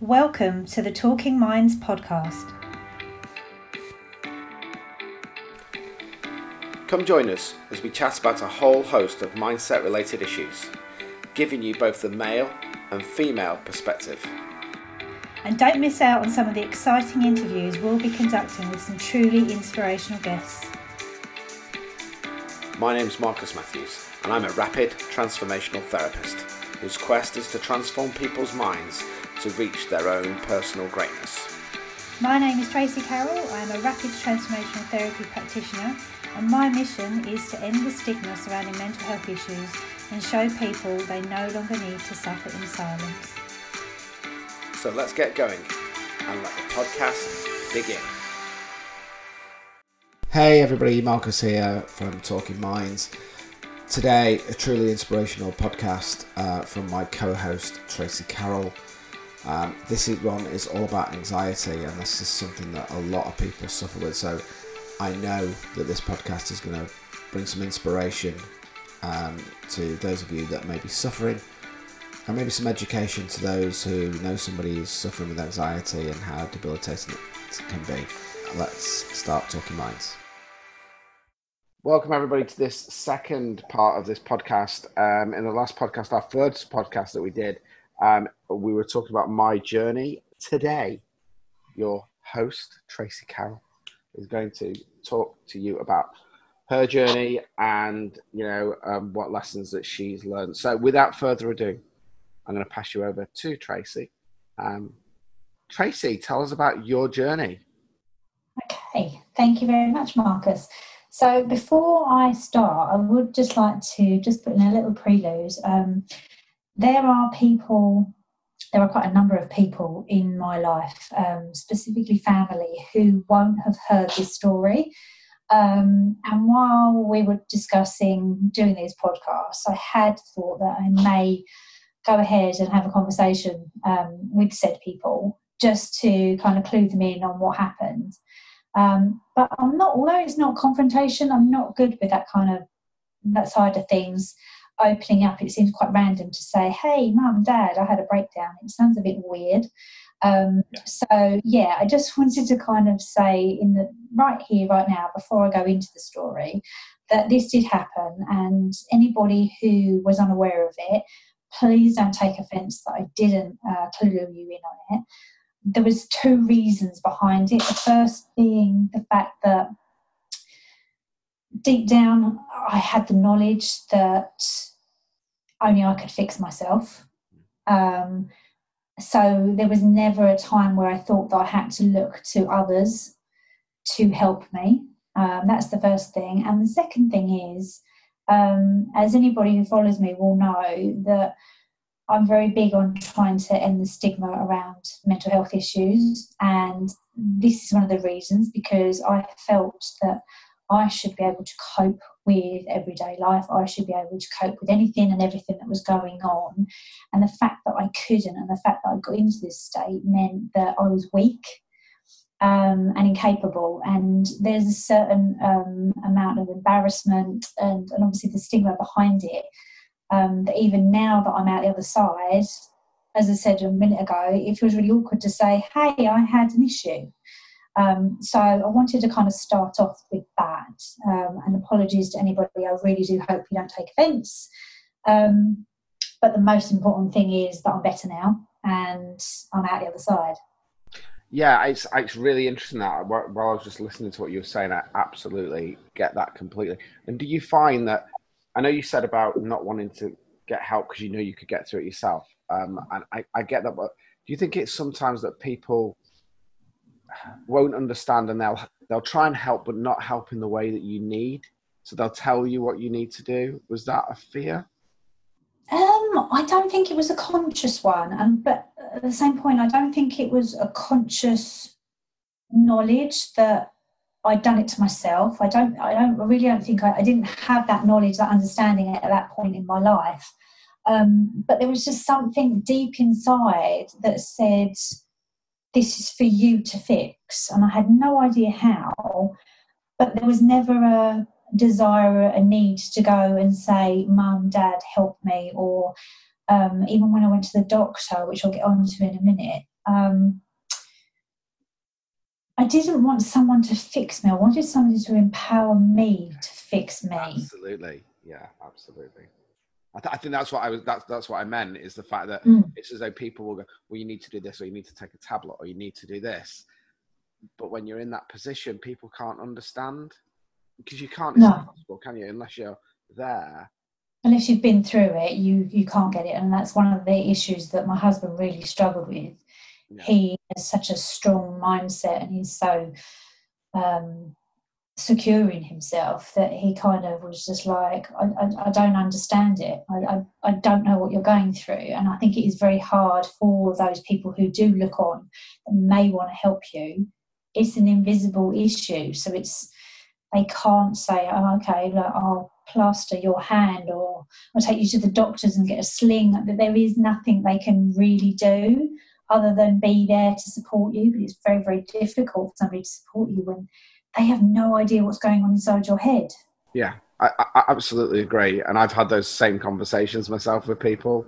Welcome to the Talking Minds podcast. Come join us as we chat about a whole host of mindset related issues, giving you both the male and female perspective. And don't miss out on some of the exciting interviews we'll be conducting with some truly inspirational guests. My name's Marcus Matthews, and I'm a rapid transformational therapist whose quest is to transform people's minds to reach their own personal greatness. My name is Tracy Carroll. I am a rapid transformational therapy practitioner, and my mission is to end the stigma surrounding mental health issues and show people they no longer need to suffer in silence. So let's get going and let the podcast begin. Hey everybody, Marcus here from Talking Minds. Today, a truly inspirational podcast uh, from my co host Tracy Carroll. Um, this one is all about anxiety, and this is something that a lot of people suffer with. So, I know that this podcast is going to bring some inspiration um, to those of you that may be suffering, and maybe some education to those who know somebody who's suffering with anxiety and how debilitating it can be. Let's start talking minds. Welcome everybody to this second part of this podcast. Um, in the last podcast, our first podcast that we did, um, we were talking about my journey. Today, your host, Tracy Carroll, is going to talk to you about her journey and, you know, um, what lessons that she's learned. So without further ado, I'm going to pass you over to Tracy. Um, Tracy, tell us about your journey. Okay, thank you very much, Marcus. So before I start, I would just like to just put in a little prelude. Um, there are people, there are quite a number of people in my life, um, specifically family, who won't have heard this story. Um, and while we were discussing doing these podcasts, I had thought that I may go ahead and have a conversation um, with said people just to kind of clue them in on what happened. Um, but I'm not, although it's not confrontation, I'm not good with that kind of that side of things opening up, it seems quite random to say, "Hey, mum, dad, I had a breakdown." It sounds a bit weird. Um, so yeah, I just wanted to kind of say in the right here, right now, before I go into the story, that this did happen, and anybody who was unaware of it, please don't take offence that I didn't uh, clue you in on it. There was two reasons behind it. The first being the fact that deep down, I had the knowledge that only I could fix myself. Um, so there was never a time where I thought that I had to look to others to help me. Um, that's the first thing. And the second thing is, um, as anybody who follows me will know, that I'm very big on trying to end the stigma around mental health issues. And this is one of the reasons because I felt that I should be able to cope with everyday life. I should be able to cope with anything and everything that was going on. And the fact that I couldn't and the fact that I got into this state meant that I was weak um, and incapable. And there's a certain um, amount of embarrassment and, and, obviously the stigma behind it. Um, that even now that I'm out the other side, as I said a minute ago, it feels really awkward to say, hey, I had an issue. Um, so I wanted to kind of start off with that. Um, and apologies to anybody. I really do hope you don't take offence. Um, but the most important thing is that I'm better now and I'm out the other side. Yeah, it's it's really interesting that while I was just listening to what you were saying, I absolutely get that completely. And do you find that I know you said about not wanting to get help because you know you could get through it yourself, um, and I, I get that, but do you think it's sometimes that people won't understand and they'll they'll try and help but not help in the way that you need so they'll tell you what you need to do was that a fear um i don't think it was a conscious one and but at the same point i don't think it was a conscious knowledge that I'd done it to myself. I don't. I don't. I really don't think I, I didn't have that knowledge, that understanding at that point in my life. Um, but there was just something deep inside that said, this is for you to fix. And I had no idea how, but there was never a desire, a need to go and say, Mum, Dad, help me. Or um, even when I went to the doctor, which I'll get on to in a minute, Um, I didn't want someone to fix me. I wanted somebody to empower me to fix me. Absolutely, yeah, absolutely. I, th- I, think that's what I was. That's that's what I meant is the fact that Mm. it's as though people will go, "Well, you need to do this, or you need to take a tablet, or you need to do this." But when you're in that position, people can't understand because you can't. No. impossible, can you? Unless you're there. Unless you've been through it, you you can't get it, and that's one of the issues that my husband really struggled with. Yeah. He has such a strong mindset, and he's so um, secure in himself that he kind of was just like, I, I, I don't understand it. I, I, I don't know what you're going through. And I think it is very hard for those people who do look on and may want to help you. It's an invisible issue. So it's, they can't say, oh, okay, I'll plaster your hand or I'll take you to the doctors and get a sling. But there is nothing they can really do other than be there to support you. But it's very, very difficult for somebody to support you when they have no idea what's going on inside your head. Yeah, I, I absolutely agree, and I've had those same conversations myself with people.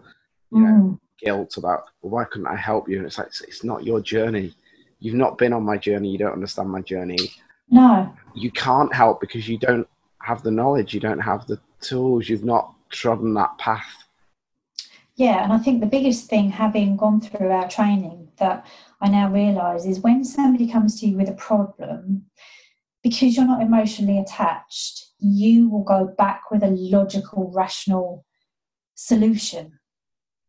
You know, Mm. guilt about well, why couldn't I help you? And it's like it's, it's not your journey. You've not been on my journey. You don't understand my journey. No, You can't help because you don't have the knowledge. You don't have the tools. You've not trodden that path. Yeah, and I think the biggest thing, having gone through our training, that I now realise is when somebody comes to you with a problem, because you're not emotionally attached, you will go back with a logical, rational solution.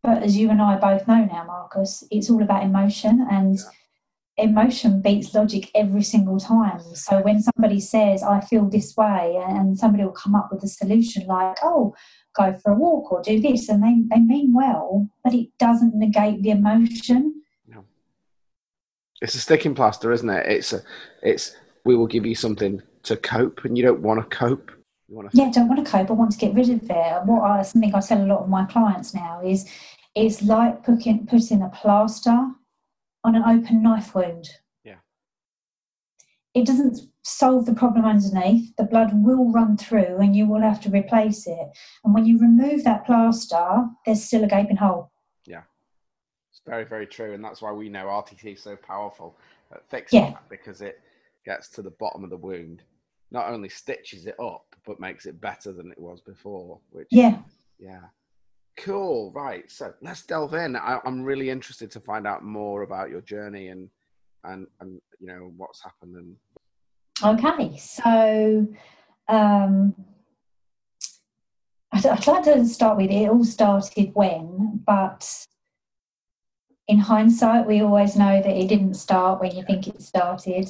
But as you and I both know now, Marcus, it's all about emotion, and emotion beats logic every single time. So when somebody says, I feel this way, and somebody will come up with a solution like, oh, go for a walk or do this, and they, they mean well, but it doesn't negate the emotion. It's a sticking plaster, isn't it? It's a, it's we will give you something to cope, and you don't want to cope. You want to. Yeah, don't want to cope, I want to get rid of it. And What I, something I tell a lot of my clients now is it's like putting, putting a plaster on an open knife wound. Yeah. It doesn't solve the problem underneath. The blood will run through and you will have to replace it. And when you remove that plaster, there's still a gaping hole. Yeah, it's very, very true, and that's why we know RTT is so powerful at fixing Yeah. that because it gets to the bottom of the wound, not only stitches it up, but makes it better than it was before. Which Yeah. yeah, cool. Right, so let's delve in. I, I'm really interested to find out more about your journey and and and you know what's happened and Okay, so um, I'd, I'd like to start with it all started when, but in hindsight, we always know that it didn't start when you think it started.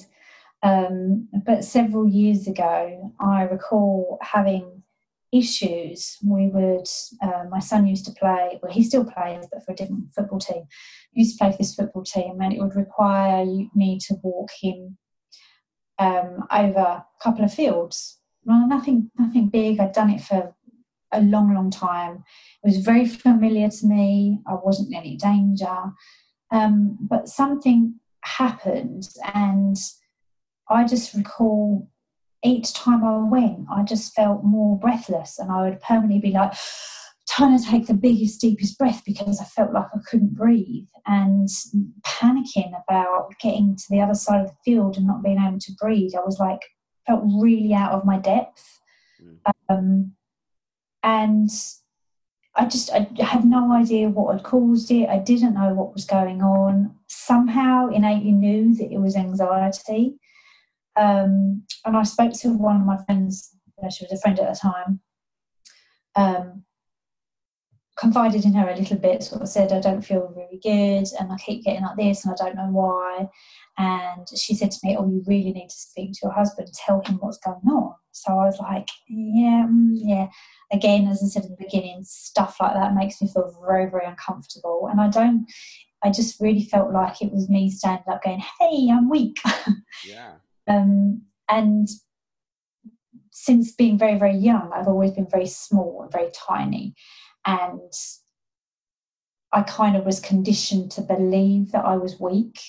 Um, but several years ago, I recall having issues. We would, uh, my son used to play, well, he still plays, but for a different football team. He used to play for this football team, and it would require me to walk him um, over a couple of fields. Well, nothing, nothing big. I'd done it for a long, long time. It was very familiar to me. I wasn't in any danger, um, but something happened, and I just recall each time I went, I just felt more breathless, and I would permanently be like trying to take the biggest, deepest breath because I felt like I couldn't breathe and panicking about getting to the other side of the field and not being able to breathe. I was like, felt really out of my depth. Mm. Um, and I just I had no idea what had caused it. I didn't know what was going on. Somehow, innately knew that it was anxiety. Um, and I spoke to one of my friends. you know, She was a friend at the time. Um, confided in her a little bit. Sort of said, "I don't feel really good, and I keep getting like this, and I don't know why." And she said to me, "Oh, you really need to speak to your husband. Tell him what's going on." So I was like, "Yeah, mm, yeah." Again, as I said in the beginning, stuff like that makes me feel very, very uncomfortable, and I don't. I just really felt like it was me standing up, going, "Hey, I'm weak." yeah, um, and since being very very young i've always been very small and very tiny. And i kind of was conditioned to believe that i was weak.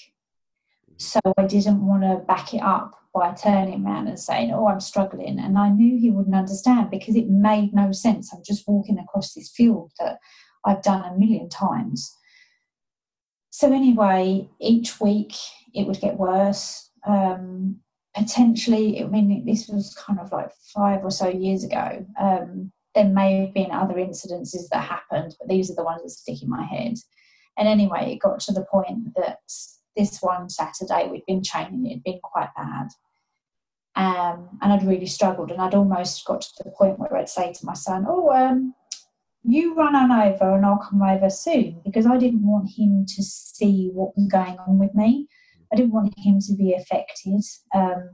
So i didn't want to back it up by turning around and saying oh i'm struggling. And i knew he wouldn't understand because it made no sense. I'm just walking across this field that i've done a million times. So anyway, each week it would get worse. Um, potentially, I mean, this was kind of like five or so years ago. Um, there may have been other incidences that happened, but these are the ones that stick in my head. And anyway, it got to the point that this one Saturday we'd been training, it had been quite bad. Um, and I'd really struggled, and I'd almost got to the point where I'd say to my son, "Oh, um, you run on over, and I'll come over soon," because I didn't want him to see what was going on with me. I didn't want him to be affected. Um,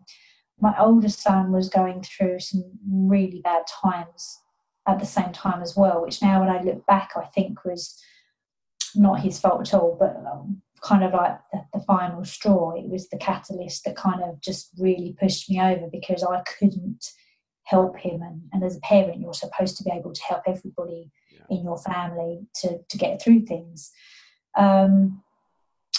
my older son was going through some really bad times at the same time as well, which now, when I look back, I think was not his fault at all, but um, kind of like the, the, final straw. It was the catalyst that kind of just really pushed me over because I couldn't help him. And, and as a parent, you're supposed to be able to help everybody yeah. in your family to, to get through things. Um,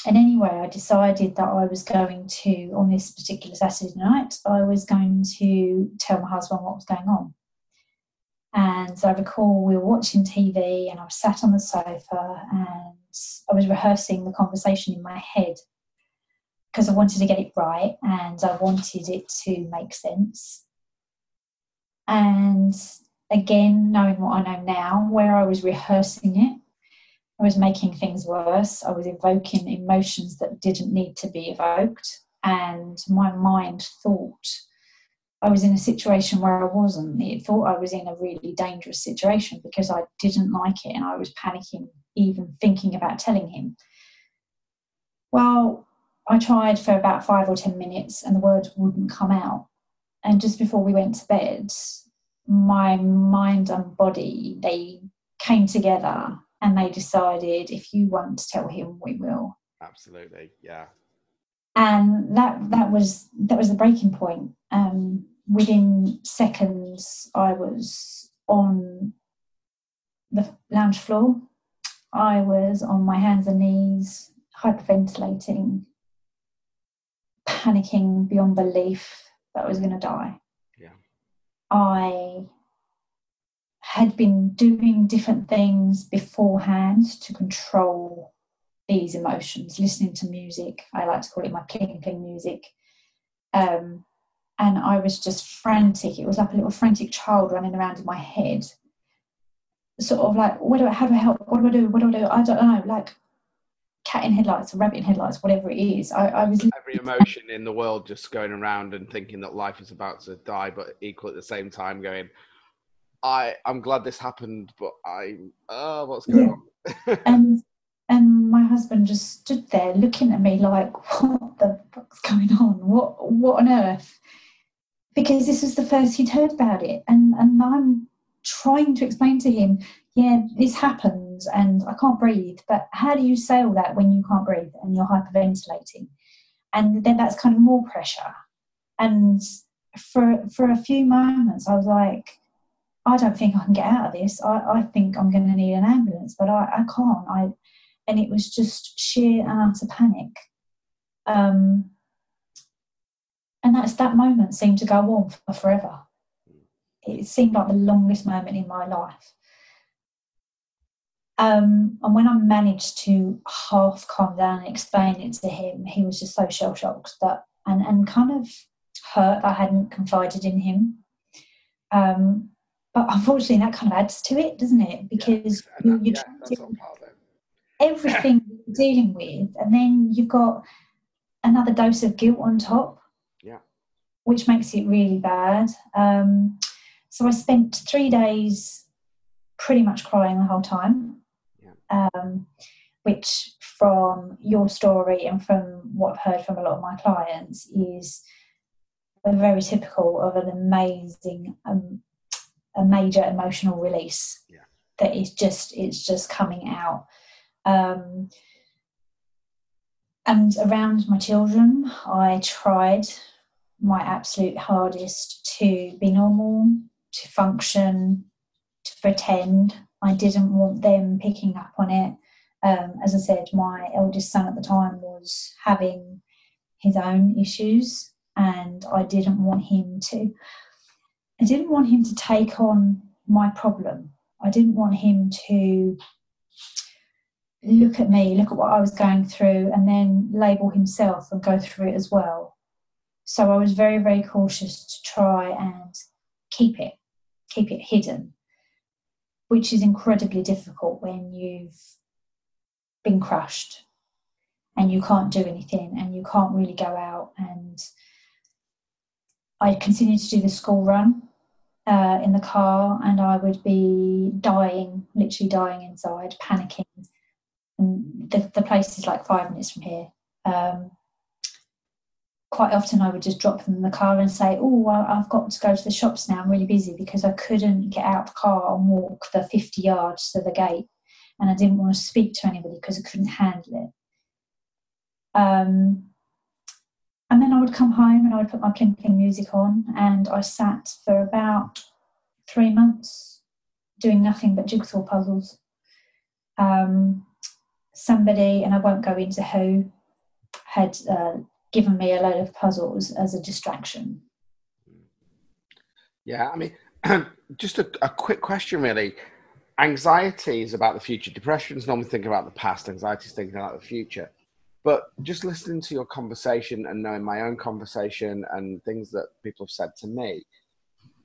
and anyway, I decided that I was going to, on this particular Saturday night, I was going to tell my husband what was going on. And I recall we were watching TV and I was sat on the sofa and I was rehearsing the conversation in my head because I wanted to get it right and I wanted it to make sense. And again, knowing what I know now, where I was rehearsing it, I was making things worse. I was evoking emotions that didn't need to be evoked. And my mind thought I was in a situation where I wasn't. It thought I was in a really dangerous situation because I didn't like it and I was panicking, even thinking about telling him. Well, I tried for about five or ten minutes and the words wouldn't come out. And just before we went to bed, my mind and body they came together and they decided if you want to tell him, we will. Absolutely, yeah and that that was that was the breaking point. Um, within seconds, I was on the lounge floor. I was on my hands and knees, hyperventilating, panicking beyond belief that I was going to die. Yeah. I had been doing different things beforehand to control these emotions, listening to music. I like to call it my cling music. Um, and I was just frantic. It was like a little frantic child running around in my head. Sort of like, what do I, how do I help? What do I do? What do I do? I don't know. Like cat in headlights rabbit in headlights, whatever it is. I, I was every emotion in the world just going around and thinking that life is about to die, but equal at the same time going, I I'm glad this happened, but I uh what's going yeah. on? and and my husband just stood there looking at me like, what the fuck's going on? What, what on earth? Because this was the first he'd heard about it. And, and I'm trying to explain to him, yeah, this happens and I can't breathe, but how do you say all that when you can't breathe and you're hyperventilating? And then that's kind of more pressure. And for, for a few moments, I was like, I don't think I can get out of this. I, I think I'm going to need an ambulance, but I, I can't. I, and it was just sheer and utter panic. Um, and that's that moment seemed to go on for forever. It seemed like the longest moment in my life. Um, and when I managed to half calm down and explain it to him, he was just so shell shocked that and, and kind of hurt I hadn't confided in him. Um, but unfortunately, that kind of adds to it, doesn't it? Because yeah, you, yeah, trying to, everything you're dealing with, and then you've got another dose of guilt on top. Yeah. Which makes it really bad. Um, so I spent three days pretty much crying the whole time. Yeah. Um, which, from your story and from what I've heard from a lot of my clients, is very typical of an amazing, um, a major emotional release. Yeah. That is just it's just coming out. Um, and around my children, I tried my absolute hardest to be normal, to function, to pretend. I didn't want them picking up on it. Um, as I said, my eldest son at the time was having his own issues, and I didn't want him to. I didn't want him to take on my problem. I didn't want him to look at me, look at what I was going through, and then label himself and go through it as well. So I was very, very cautious to try and keep it, keep it hidden, which is incredibly difficult when you've been crushed and you can't do anything and you can't really go out. And I continued to do the school run uh, in the car, and I would be dying, literally dying inside, panicking. And the, the place is like five minutes from here. Um, quite often I would just drop them in the car and say, Oh, I've got to go to the shops now. I'm really busy because I couldn't get out of the car and walk the 50 yards to the gate. And I didn't want to speak to anybody because I couldn't handle it. Um, and then I would come home and I would put my pling pling music on and I sat for about three months doing nothing but jigsaw puzzles. Um, somebody, and I won't go into who, had uh, given me a load of puzzles as a distraction. Yeah, I mean, just a, a quick question, really. Anxiety is about the future. Depression is normally thinking about the past. Anxiety is thinking about the future. But just listening to your conversation and knowing my own conversation and things that people have said to me,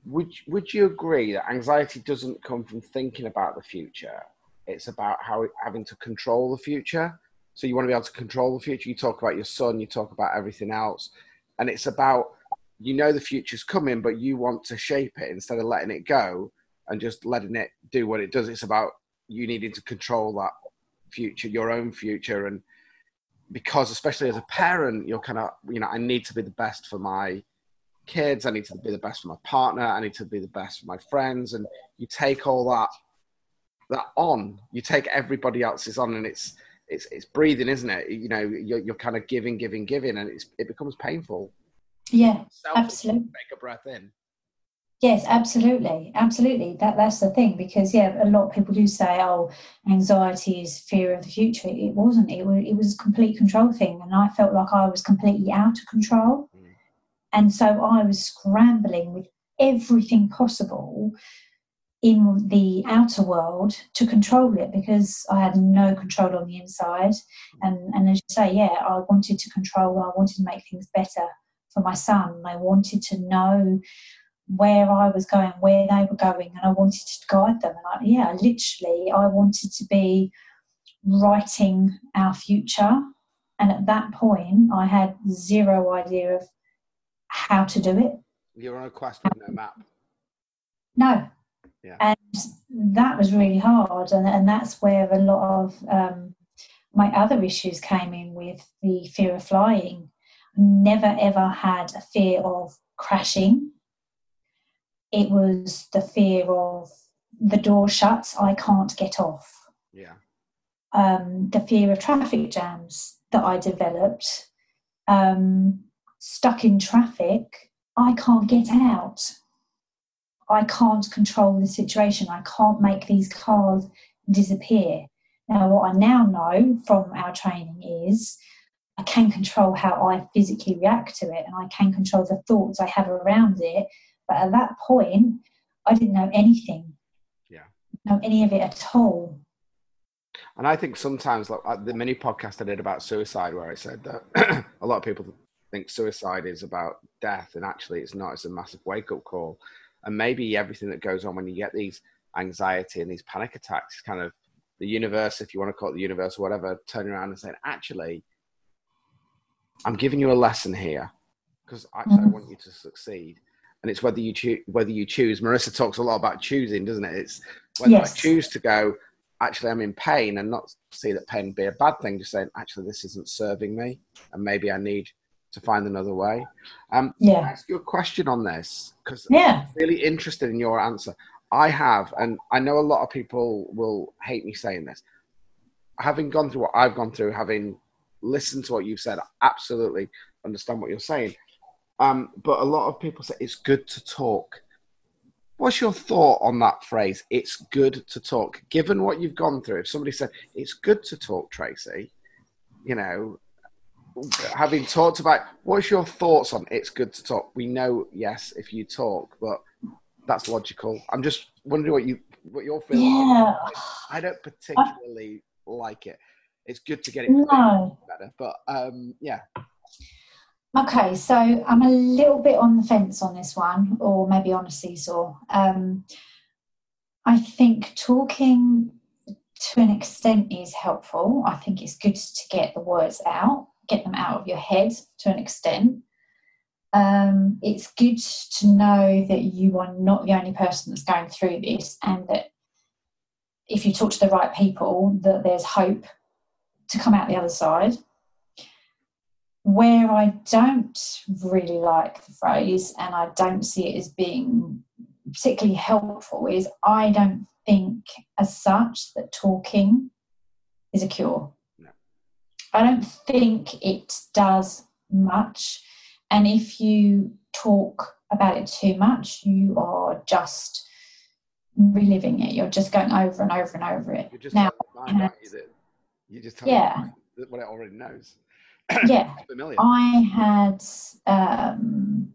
would would you agree that anxiety doesn't come from thinking about the future? It's about how having to control the future. So you want to be able to control the future. You talk about your son, you talk about everything else, and it's about you know the future's coming, but you want to shape it instead of letting it go and just letting it do what it does. It's about you needing to control that future, your own future, and because especially as a parent, you're kind of you know I need to be the best for my kids. I need to be the best for my partner. I need to be the best for my friends, and you take all that that on. You take everybody else's on, and it's it's it's breathing, isn't it? You know, you're, you're kind of giving, giving, giving, and it's it becomes painful. Yeah, absolutely. Take a breath in. Yes, absolutely, absolutely. That that's the thing because yeah, a lot of people do say, "Oh, anxiety is fear of the future." It wasn't. It was it was a complete control thing, and I felt like I was completely out of control, mm. and so I was scrambling with everything possible in the outer world to control it because I had no control on the inside. And, and as you say, yeah, I wanted to control, I wanted to make things better for my son. I wanted to know where I was going, where they were going, and I wanted to guide them. And I, yeah, literally, I wanted to be writing our future. And at that point, I had zero idea of how to do it. You're on a quest with no map. No, yeah. And that was really hard. And, and that's where a lot of um, my other issues came in with the fear of flying. I never ever had a fear of crashing. It was the fear of the door shuts, I can't get off. Yeah. Um, the fear of traffic jams that I developed. Um, stuck in traffic, I can't get out. I can't control the situation. I can't make these cars disappear. Now, what I now know from our training is I can control how I physically react to it and I can control the thoughts I have around it. But at that point, I didn't know anything. Yeah. Know any of it at all. And I think sometimes, like the mini podcast I did about suicide, where I said that a lot of people think suicide is about death, and actually it's not. It's a massive wake up call and maybe everything that goes on when you get these anxiety and these panic attacks is kind of the universe if you want to call it the universe or whatever turning around and saying actually i'm giving you a lesson here because actually mm-hmm. i want you to succeed and it's whether you choose whether you choose Marisa talks a lot about choosing doesn't it it's whether yes. i choose to go actually i'm in pain and not see that pain be a bad thing just saying actually this isn't serving me and maybe i need to find another way. Um, yeah. ask you a question on this because yeah. I'm really interested in your answer. I have, and I know a lot of people will hate me saying this. Having gone through what I've gone through, having listened to what you've said, I absolutely understand what you're saying. Um, but a lot of people say it's good to talk. What's your thought on that phrase? It's good to talk. Given what you've gone through, if somebody said it's good to talk, Tracy, you know, having talked about what's your thoughts on it's good to talk we know yes if you talk but that's logical i'm just wondering what you what you're feeling yeah i don't particularly like it. It's good to get it No. better, but um, yeah, Okay, so I'm a little bit on the fence on this one, or maybe on a seesaw. Um, I think talking to an extent is helpful. I think it's good to get the words out, get them out of your head to an extent. Um, it's good to know that you are not the only person that's going through this, and that if you talk to the right people, that there's hope to come out the other side. Where I don't really like the phrase and I don't see it as being particularly helpful is I don't think, as such, that talking is a cure. No. I don't think it does much. And if you talk about it too much, you are just reliving it. You're just going over and over and over it. you're just now, telling the mind, aren't you, that you just Yeah. that what it already knows. yeah, familiar. I had um,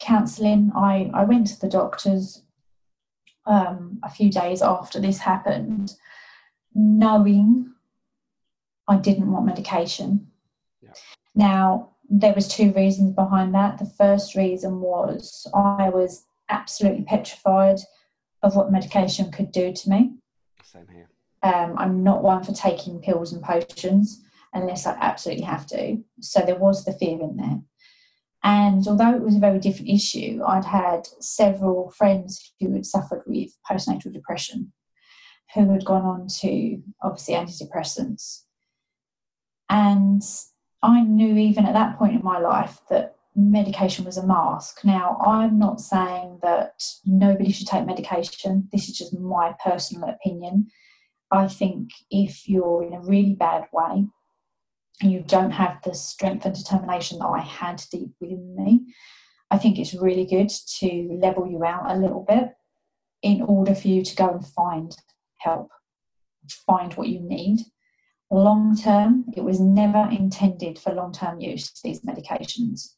counselling. I, I went to the doctors um, a few days after this happened, knowing I didn't want medication. Yeah. Now, there was two reasons behind that. The first reason was I was absolutely petrified of what medication could do to me. Same here. Um, I'm not one for taking pills and potions unless I absolutely have to. So there was the fear in there. And although it was a very different issue, I'd had several friends who had suffered with postnatal depression, who had gone on to obviously antidepressants. And I knew even at that point in my life that medication was a mask. Now, I'm not saying that nobody should take medication, this is just my personal opinion. I think if you're in a really bad way you don't have the strength and determination that I had deep within me, I think it's really good to level you out a little bit in order for you to go and find help, find what you need. Long term, it was never intended for long term use, these medications.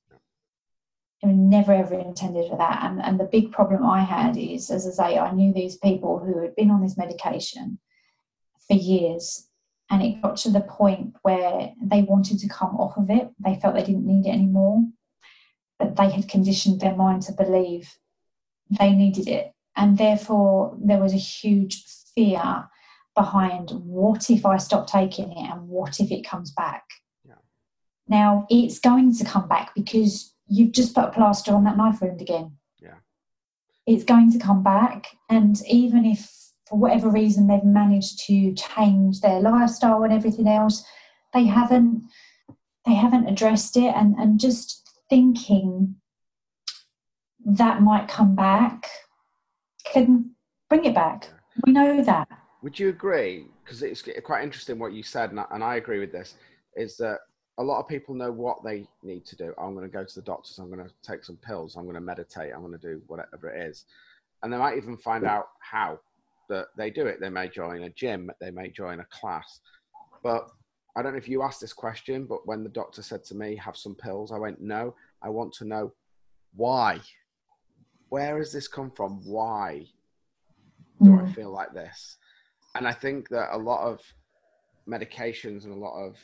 They never ever intended for that. And, and the big problem I had is, as I say, I knew these people who had been on this medication for years and it got to the point where they wanted to come off of it they felt they didn't need it anymore but they had conditioned their mind to believe they needed it and therefore there was a huge fear behind what if i stop taking it and what if it comes back Yeah. now it's going to come back because you've just put a plaster on that knife wound again Yeah. it's going to come back and even if for whatever reason they've managed to change their lifestyle and everything else they haven't they haven't addressed it and and just thinking that might come back can bring it back we know that Would you agree? Because it's quite interesting what you said, and I, and I agree with this. Is that a lot of people know what they need to do. I'm going to go to the doctors. I'm going to take some pills. I'm going to meditate. I'm going to do whatever it is, and they might even find out how that they do it. They may join a gym. They may join a class. But I don't know if you asked this question, but when the doctor said to me, "Have some pills," I went, "No. I want to know why. Where has this come from? Why do I Mm. feel like this?" And I think that a lot of medications and a lot of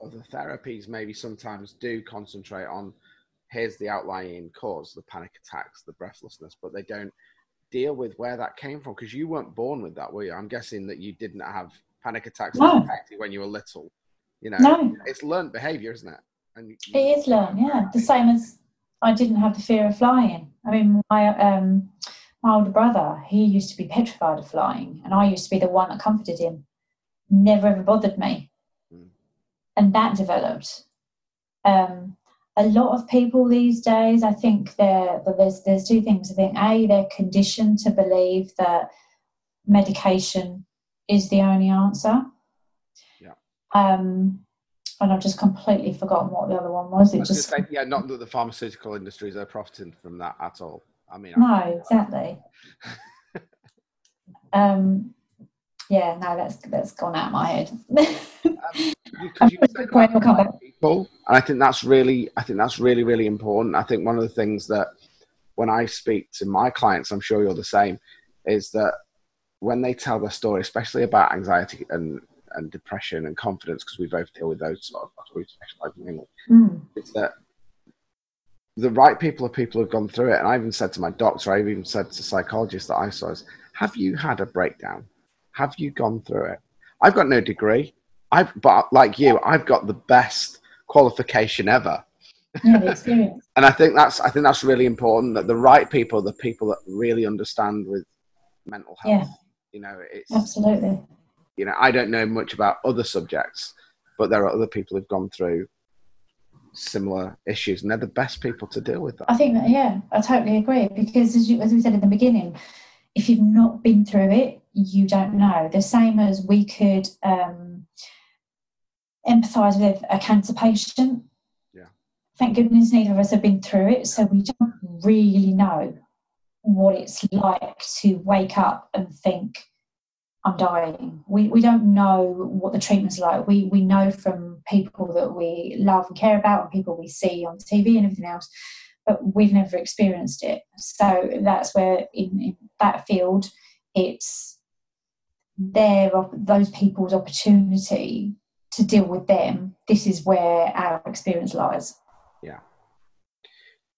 other therapies maybe sometimes do concentrate on here's the outlying cause, the panic attacks, the breathlessness, but they don't deal with where that came from because you weren't born with that, were you? I'm guessing that you didn't have panic attacks No. when you were little. You know, No. it's learned behavior, isn't it? And you- It is learned, yeah. The same as I didn't have the fear of flying. I mean, my um, my older brother, he used to be petrified of flying, and I used to be the one that comforted him. Never ever bothered me, Mm. and that developed. Um, a lot of people these days, I think, they're there's there's two things. I think a they're conditioned to believe that medication is the only answer. Yeah. Um, and I've just completely forgotten what the other one was. It was just say, yeah, not that the pharmaceutical industries are profiting from that at all. I mean, no, exactly. um, yeah, no, that's that's gone out of my head. because you I'm said sure Graham will come about back. people, and I think that's really, I think that's really, really important. I think one of the things that when I speak to my clients, I'm sure you're the same, is that when they tell their story, especially about anxiety and and depression and confidence because we both deal with those sort of we specialize mainly. Mm. It's that the right people are people who've gone through it. And I even said to my doctor, I even said to psychologists that I saw, is, have you had a breakdown? Have you gone through it? I've got no degree. I've, but like you, I've got the best qualification ever. Yeah, and I think that's I think that's really important that the right people, the people that really understand with mental health. Yeah. You know, it's Absolutely. you know, I don't know much about other subjects, but there are other people who've gone through similar issues, and they're the best people to deal with that. I think that, yeah, I totally agree because as, you, as we said in the beginning, if you've not been through it, you don't know. The same as we could um, empathise with a cancer patient. Yeah. Thank goodness neither of us have been through it, so we don't really know what it's like to wake up and think, I'm dying. We, we don't know what the treatment's like. We, we know from people that we love and care about and people we see on TV and everything else, but we've never experienced it. So that's where in, in that field, it's their those people's opportunity to deal with them. This is where our experience lies. Yeah.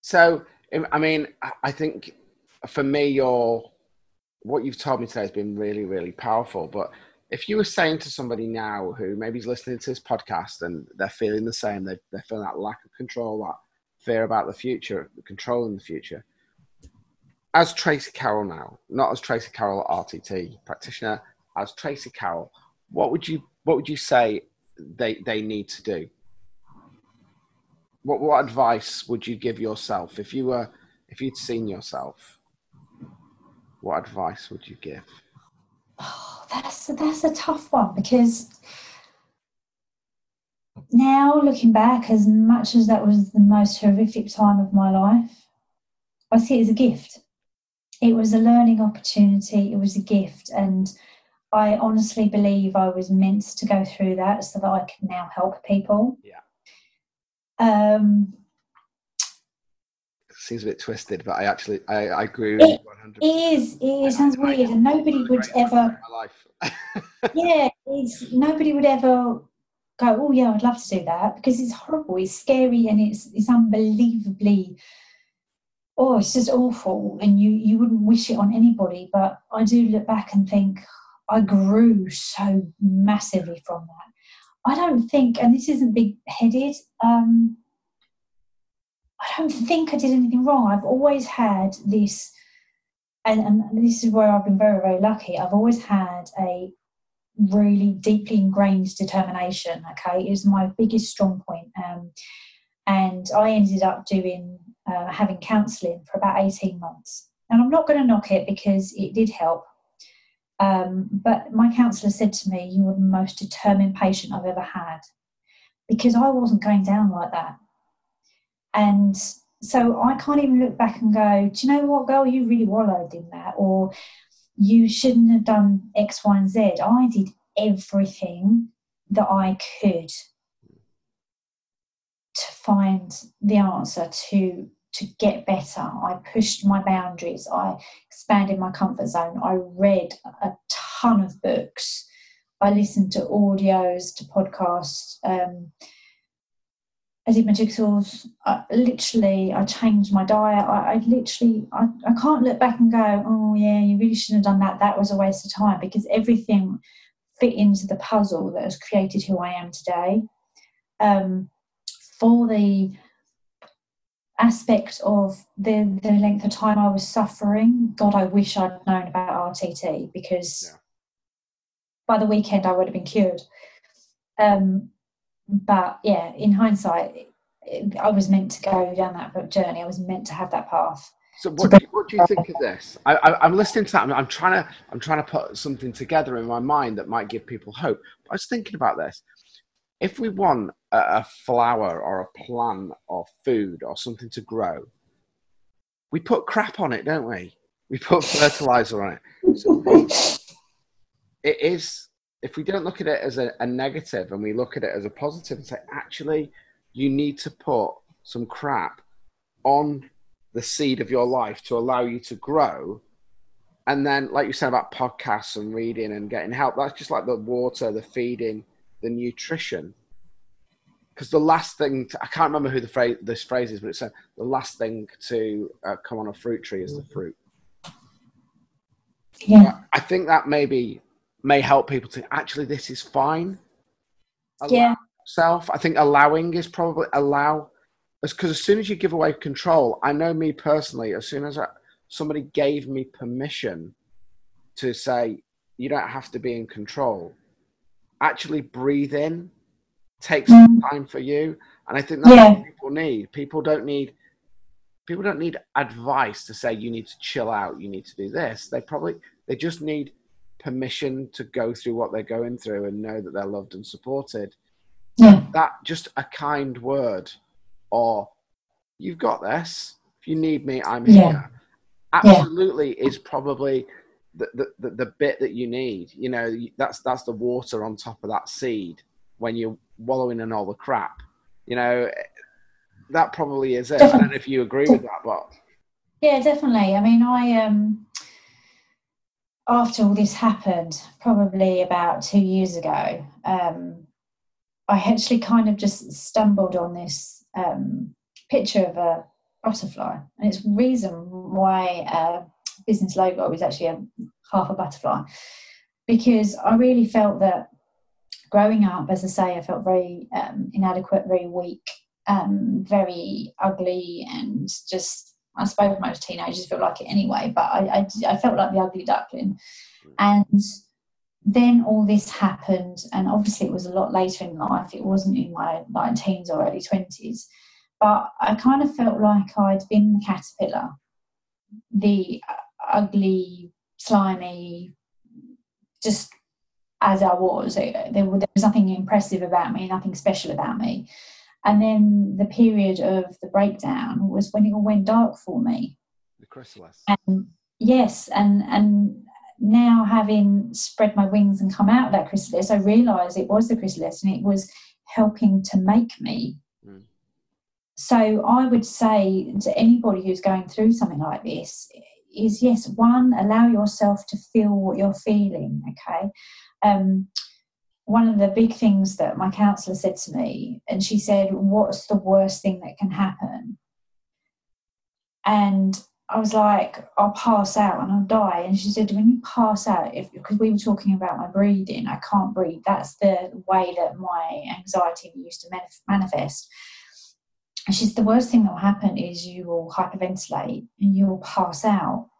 So, I mean, I- I think for me, your what you've told me today has been really, really powerful. But if you were saying to somebody now who maybe is listening to this podcast and they're feeling the same, they're, they're feeling that lack of control, that fear about the future, controlling the future, as Tracy Carroll now, not as Tracy Carroll RTT practitioner, as Tracy Carroll, what would you what would you say they they need to do? What what advice would you give yourself if you were if you'd seen yourself? What advice would you give? Oh, that's that's a tough one because now looking back, as much as that was the most horrific time of my life, I see it as a gift. It was a learning opportunity. It was a gift, and I honestly believe I was meant to go through that so that I can now help people. Yeah. Um, Seems a bit twisted, but I actually I, I agree with It you 100. it is. It sounds weird, and nobody would ever. My life. yeah, it's nobody would ever go, oh yeah, I'd love to do that because it's horrible, it's scary, and it's it's unbelievably oh, it's just awful, and you you wouldn't wish it on anybody. But I do look back and think I grew so massively from that. I don't think, and this isn't big headed. Um, I don't think I did anything wrong. I've always had this, and, and this is where I've been very, very lucky. I've always had a really deeply ingrained determination. Okay, is my biggest strong point. Um, and I ended up doing uh, having counselling for about eighteen months. And I'm not going to knock it because it did help. Um, but my counsellor said to me, "You were the most determined patient I've ever had," because I wasn't going down like that. And so I can't even look back and go, "Do you know what, girl? You really wallowed in that," or "You shouldn't have done X, Y, and Z." I did everything that I could to find the answer to to get better. I pushed my boundaries. I expanded my comfort zone. I read a ton of books. I listened to audios, to podcasts. Um, I did my jigsaws. I, literally, I changed my diet. I, I literally, I, I can't look back and go, oh yeah, you really shouldn't have done that. That was a waste of time because everything fit into the puzzle that has created who I am today. Um, for the aspect of the, the length of time I was suffering, God, I wish I'd known about RTT because Yeah. by the weekend I would have been cured. Um, but yeah, in hindsight, it, I was meant to go down that journey. I was meant to have that path. So what do, you, what do you think of this? I, I, I'm listening to that. I'm, I'm trying to I'm trying to put something together in my mind that might give people hope. I was thinking about this. If we want a, flower or a plant or food or something to grow, we put crap on it, don't we? We put fertilizer on it. So it is. If we don't look at it as a, a negative and we look at it as a positive and say, actually, you need to put some crap on the seed of your life to allow you to grow and then like you said about podcasts and reading and getting help that's just like the water the feeding the nutrition because the last thing to, i can't remember who the phrase this phrase is but it said the last thing to uh, come on a fruit tree is the fruit Yeah. i think that maybe may help people to actually this is fine Allow Yeah. self i think allowing is probably allow as because as soon as you give away control i know me personally as soon as I, somebody gave me permission to say you don't have to be in control actually breathe in takes some time for you. And i think that's Yeah. what people need. People don't need people don't need advice to say you need to chill out. You need to do this. They probably they just need permission to go through what they're going through and know that they're loved and supported. Yeah. that just a kind word or you've got this. If you need me i'm Yeah. here. Absolutely is probably the, the, the, bit that you need you know that's that's the water on top of that seed when you're wallowing in all the crap you know that probably is it i don't know if you agree with that but Yeah, definitely. I mean, I um after all this happened, probably about two years ago, um, I actually kind of just stumbled on this um, picture of a butterfly, and it's reason why uh, business logo is actually a half a butterfly, because I really felt that growing up, as I say, I felt very um, inadequate, very weak, um, very ugly, and just I suppose most teenagers feel like it anyway, but I, I, I felt like the ugly duckling. And then all this happened, and obviously it was a lot later in life. It wasn't in my like teens or early twenties, but I kind of felt like I'd been the caterpillar, the ugly, slimy, just as I was. There, there was nothing impressive about me, nothing special about me. And then the period of the breakdown was when it all went dark for me. the chrysalis And yes, and and now having spread my wings and come out of that chrysalis, I realised it was the chrysalis and it was helping to make me. Mm. So I would say to anybody who's going through something like this is yes, one, allow yourself to feel what you're feeling. Okay. Um, one of the big things that my counsellor said to me, and she said, What's the worst thing that can happen? And I was like, I'll pass out and I'll die. And she said, When you pass out, if because we were talking about my breathing, I can't breathe. That's the way that my anxiety used to manifest. She said, The worst thing that will happen is you will hyperventilate and you will pass out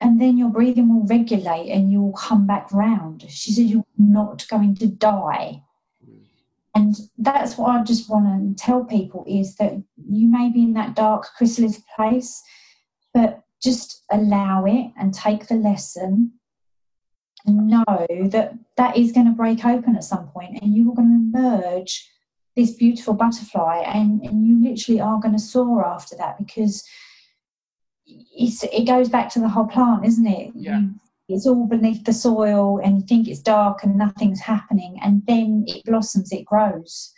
and then your breathing will regulate and you'll come back round. She said, You're not going to die. And that's what I just want to tell people is that you may be in that dark chrysalis place, but just allow it and take the lesson and know that that is going to break open at some point and you are going to emerge this beautiful butterfly and, and you literally are going to soar after that because it goes back to the whole plant, isn't it? Yeah. You, it's all beneath the soil, and you think it's dark and nothing's happening, and then it blossoms, it grows.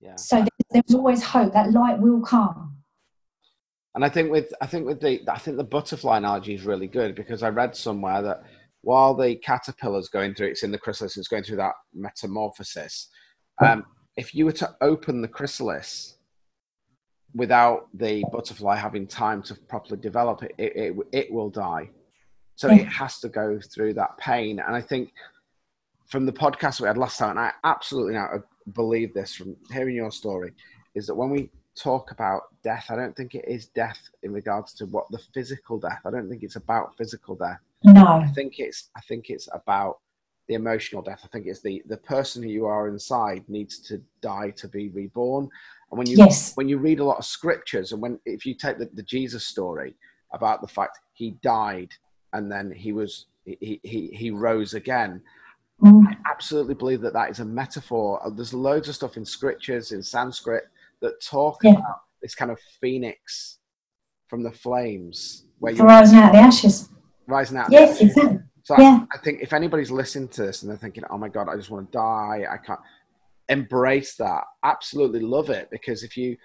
yeah So there- there's always hope. That light will come. And I think with I think with the I think the butterfly analogy is really good because I read somewhere that while the caterpillar's going through it's in the chrysalis, it's going through that metamorphosis. Um, if you were to open the chrysalis without the butterfly having time to properly develop it, it, it, it will die. So Yeah. it mm. has to go through that pain. And I think from the podcast we had last time, and I absolutely now believe this from hearing your story, is that when we talk about death, I don't think it is death in regards to what the physical death. I don't think it's about physical death. No. I think it's I think it's about the emotional death. I think it's the the person who you are inside needs to die to be reborn. And when you Yes. when you read a lot of scriptures, and when if you take the, the Jesus story about the fact he died and then he was he he, he rose again, Mm. I absolutely believe that that is a metaphor. Uh, There's loads of stuff in scriptures in Sanskrit that talk Yeah. about this kind of phoenix from the flames, where you're Rising out of the ashes. rising out. Yes, exactly. So Yeah. I, I think if anybody's listening to this and they're thinking, "Oh my god, I just want to die," I can't embrace that. Absolutely love it because if you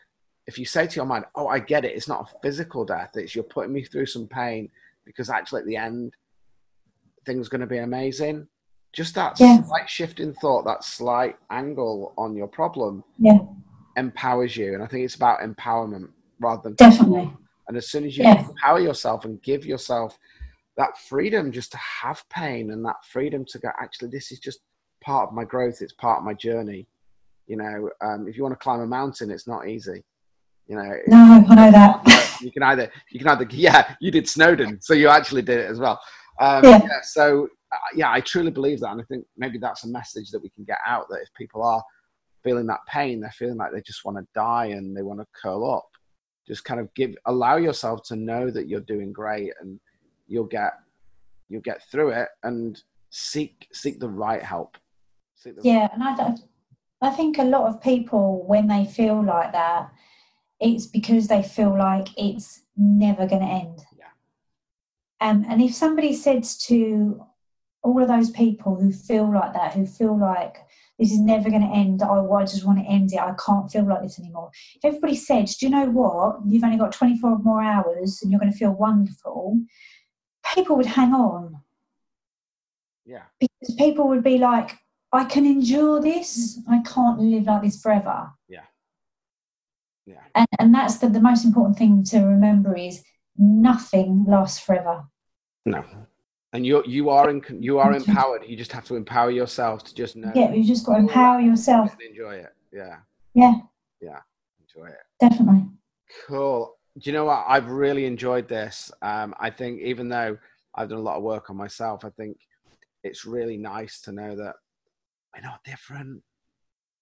if you say to your mind, "Oh, I get it. It's not a physical death. It's you're putting me through some pain. because actually at the end, things are going to be amazing. Just that Yeah. slight shift in thought, that slight angle on your problem Yeah. empowers you. And I think it's about empowerment rather than Definitely. and as soon as you Yeah. empower yourself and give yourself that freedom just to have pain and that freedom to go, actually, this is just part of my growth, it's part of my journey. You know, um, if you want to climb a mountain, it's not easy. You know, No, I know that. you can either, you can either, yeah, you did Snowdon, so you actually did it as well. Um, Yeah. yeah. So, uh, yeah, I truly believe that. And I think maybe that's a message that we can get out that if people are feeling that pain, they're feeling like they just want to die and they want to curl up, just kind of give, allow yourself to know that you're doing great and you'll get, you'll get through it and seek, seek the right help. Seek the Yeah, and I, I think a lot of people, when they feel like that, it's because they feel like it's never going to end. Yeah. Um, and if somebody says to all of those people who feel like that, who feel like this is never going to end, oh, I just want to end it, I can't feel like this anymore. If everybody said, do you know what, you've only got 24 more hours and you're going to feel wonderful, people would hang on yeah. because people would be like, I can endure this, I can't live like this forever. Yeah. Yeah. And, and that's the, the most important thing to remember is nothing lasts forever. No. And you you are in, you are empowered. You just have to empower yourself to just know Yeah, you just got to empower yourself. and enjoy it. Yeah. Yeah. Yeah, Enjoy it. definitely. Cool. Do you know what? I've really enjoyed this. Um, I think even though I've done a lot of work on myself, I think it's really nice to know that we're not different.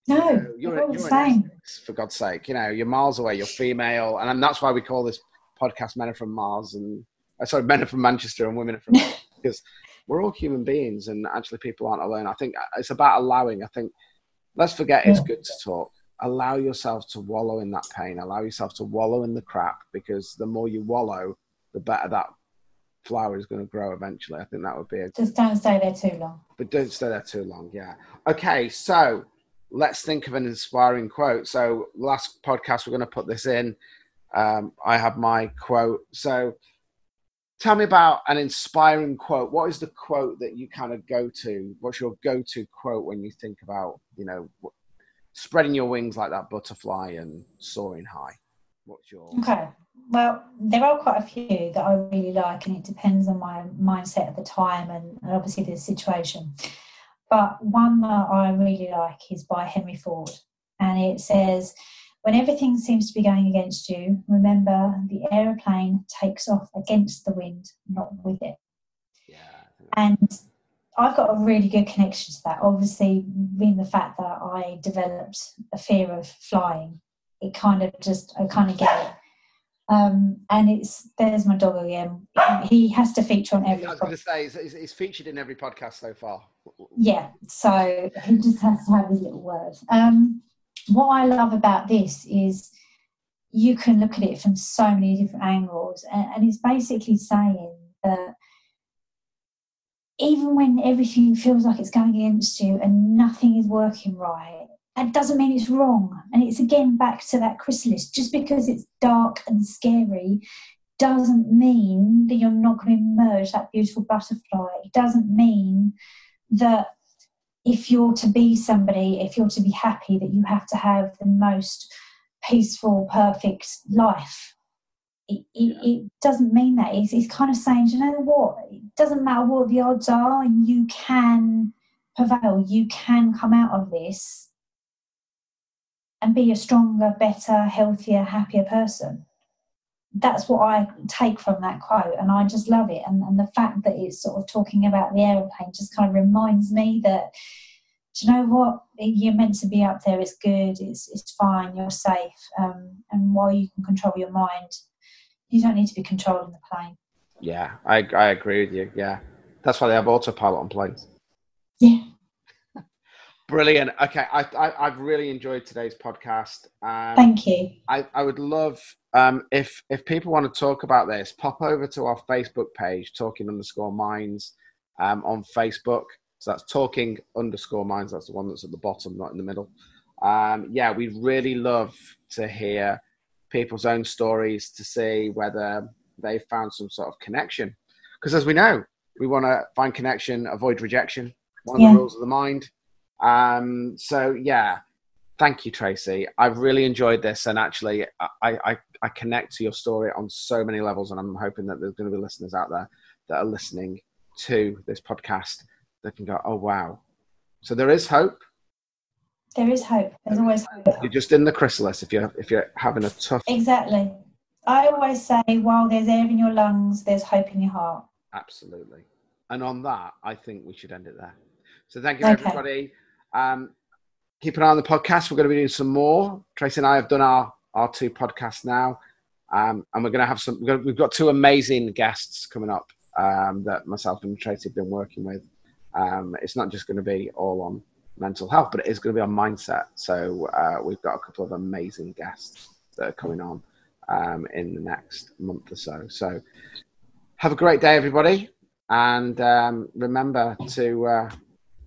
You No, know, we're all the you're same. For God's sake. You know, you're miles away. You're female, and that's why we call this podcast "Men Are From Mars" and uh, sorry, "Men Are From Manchester" and "Women Are From," Mars, because we're all human beings, and actually, people aren't alone. I think it's about allowing. I think let's forget it's good to talk. Allow yourself to wallow in that pain. Allow yourself to wallow in the crap, because the more you wallow, the better that flower is going to grow eventually. I think that would be a Just don't stay there too long. but don't stay there too long. Yeah. Okay, so let's think of an inspiring quote. So last podcast, we're going to put this in. Um, I have my quote. So tell me about an inspiring quote. What is the quote that you kind of go to? What's your go-to quote when you think about, you know, spreading your wings like that butterfly and soaring high? What's your Okay. Well, there are quite a few that I really like, and it depends on my mindset at the time and, and obviously the situation. But one that I really like is by Henry Ford, and it says, When everything seems to be going against you, remember the aeroplane takes off against the wind, not with it. yeah? And I've got a really good connection to that. Obviously, being the fact that I developed a fear of flying, it kind of just, I kind of get it. Um, and it's, there's my dog again. He has to feature on every I was going to say, it's, it's, it's featured in every podcast so far. yeah, so he just has to have his little word. Um, what I love about this is you can look at it from so many different angles, and, and it's basically saying that even when everything feels like it's going against you and nothing is working right, that doesn't mean it's wrong. And it's again back to that chrysalis. Just because it's dark and scary doesn't mean that you're not going to emerge that beautiful butterfly. It doesn't mean that if you're to be somebody, if you're to be happy, that you have to have the most peaceful, perfect life. It, it, it doesn't mean that. It's kind of saying, you know what? It doesn't matter what the odds are, you can prevail, you can come out of this and be a stronger, better, healthier, happier person. That's what I take from that quote, and I just love it. And, and the fact that it's sort of talking about the aeroplane just kind of reminds me that, do you know what? You're meant to be up there. It's good. It's it's fine. You're safe. Um, and while you can control your mind, you don't need to be controlling the plane. Yeah, I, I agree with you. Yeah. That's why they have autopilot on planes. Yeah. Brilliant. Okay, I, I I've really enjoyed today's podcast. Um, Thank you. I, I would love um, if if people want to talk about this, pop over to our Facebook page, Talking Underscore Minds, um, on Facebook. So that's Talking Underscore Minds. That's the one that's at the bottom, not in the middle. Um, yeah, we'd really love to hear people's own stories to see whether they found some sort of connection because as we know, we want to find connection, avoid rejection. One of Yeah. the rules of the mind. Um, so yeah, thank you, Tracy. I've really enjoyed this, and actually, I, I I connect to your story on so many levels, and I'm hoping that there's going to be listeners out there that are listening to this podcast that can go, oh wow. So there is hope. There is hope. There's always hope. You're just in the chrysalis if you're if you're having a tough. Exactly. I always say, while there's air in your lungs, there's hope in your heart. Absolutely. And on that, I think we should end it there. So thank you, Okay. everybody. Um, keep an eye on the podcast. We're going to be doing some more. Tracy and I have done our, our two podcasts now. Um, and we're going to have some, gonna, we've got two amazing guests coming up um, that myself and Tracy have been working with. Um, it's not just going to be all on mental health, but it is going to be on mindset. So uh, we've got a couple of amazing guests that are coming on um, in the next month or so. So have a great day, everybody. And um, remember to uh,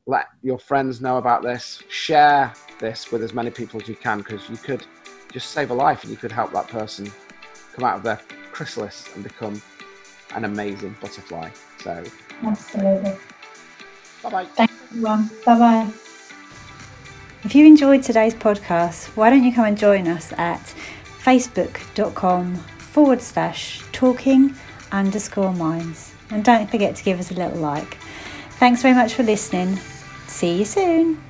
let your friends know about this. Share this with as many people as you can because you could just save a life and you could help that person come out of their chrysalis and become an amazing butterfly. So, Absolutely. bye bye. Thanks, everyone. Bye bye. If you enjoyed today's podcast, why don't you come and join us at facebook.com forward slash talking underscore minds. And don't forget to give us a little like. Thanks very much for listening. See you soon.